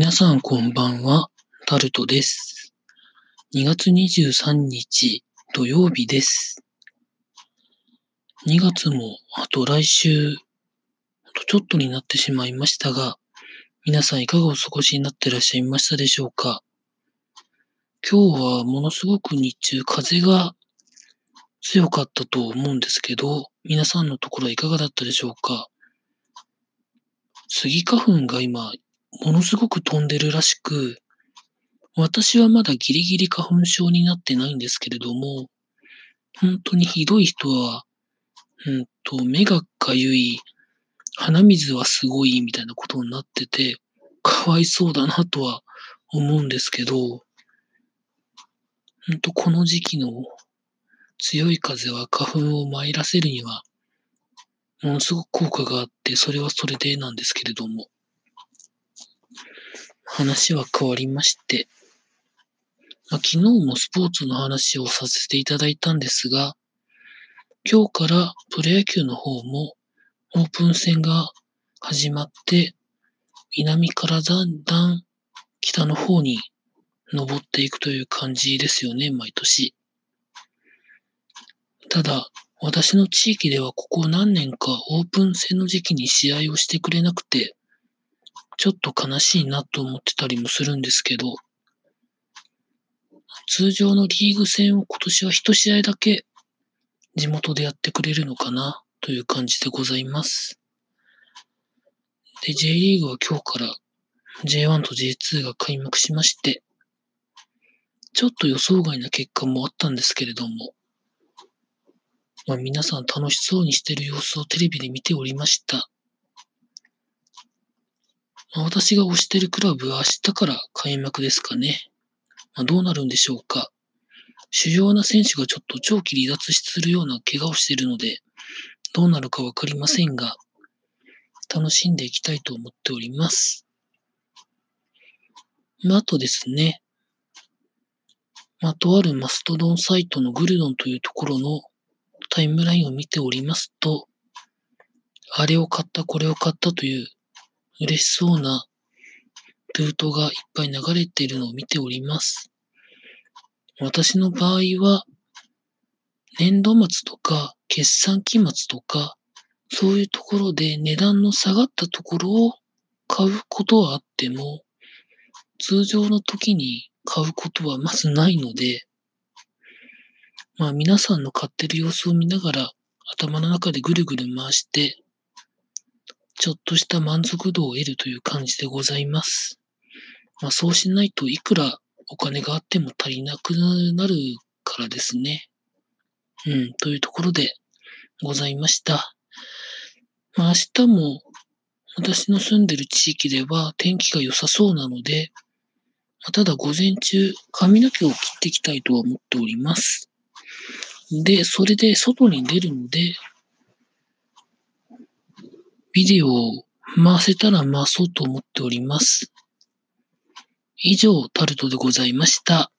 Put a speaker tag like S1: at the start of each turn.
S1: 皆さんこんばんは、タルトです。2月23日土曜日です。2月もあと来週、あとちょっとになってしまいましたが、皆さんいかがお過ごしになってらっしゃいましたでしょうか？今日はものすごく日中風が強かったと思うんですけど、皆さんのところはいかがだったでしょうか？スギ花粉が今、ものすごく飛んでるらしく、私はまだギリギリ花粉症になってないんですけれども、本当にひどい人は、うんと、目がかゆい、鼻水はすごいみたいなことになってて、かわいそうだなとは思うんですけど、本当この時期の強い風は花粉を参らせるには、ものすごく効果があって、それはそれでなんですけれども、話は変わりまして、まあ、昨日もスポーツの話をさせていただいたんですが、今日からプロ野球の方もオープン戦が始まって、南からだんだん北の方に登っていくという感じですよね、毎年。ただ、私の地域ではここ何年かオープン戦の時期に試合をしてくれなくて、ちょっと悲しいなと思ってたりもするんですけど、通常のリーグ戦を今年は一試合だけ地元でやってくれるのかなという感じでございます。で、J リーグは今日から J1 と J2 が開幕しまして、ちょっと予想外な結果もあったんですけれども、まあ、皆さん楽しそうにしてる様子をテレビで見ておりました。まあ、私が推してるクラブは明日から開幕ですかね。まあ、どうなるんでしょうか。主要な選手がちょっと長期離脱するような怪我をしているので、どうなるかわかりませんが、楽しんでいきたいと思っております。まあ、あとですね、まあ、とあるマストドンサイトのグルドンというところのタイムラインを見ておりますと、あれを買った、これを買ったという嬉しそうなルートがいっぱい流れているのを見ております。私の場合は、年度末とか決算期末とか、そういうところで値段の下がったところを買うことはあっても、通常の時に買うことはまずないので、まあ皆さんの買ってる様子を見ながら頭の中でぐるぐる回して、ちょっとした満足度を得るという感じでございます。まあそうしないといくらお金があっても足りなくなるからですね。うん、というところでございました。まあ明日も私の住んでる地域では天気が良さそうなので、ま、ただ午前中髪の毛を切っていきたいとは思っております。で、それで外に出るので、ビデオを回せたら回そうと思っております。以上、タルトでございました。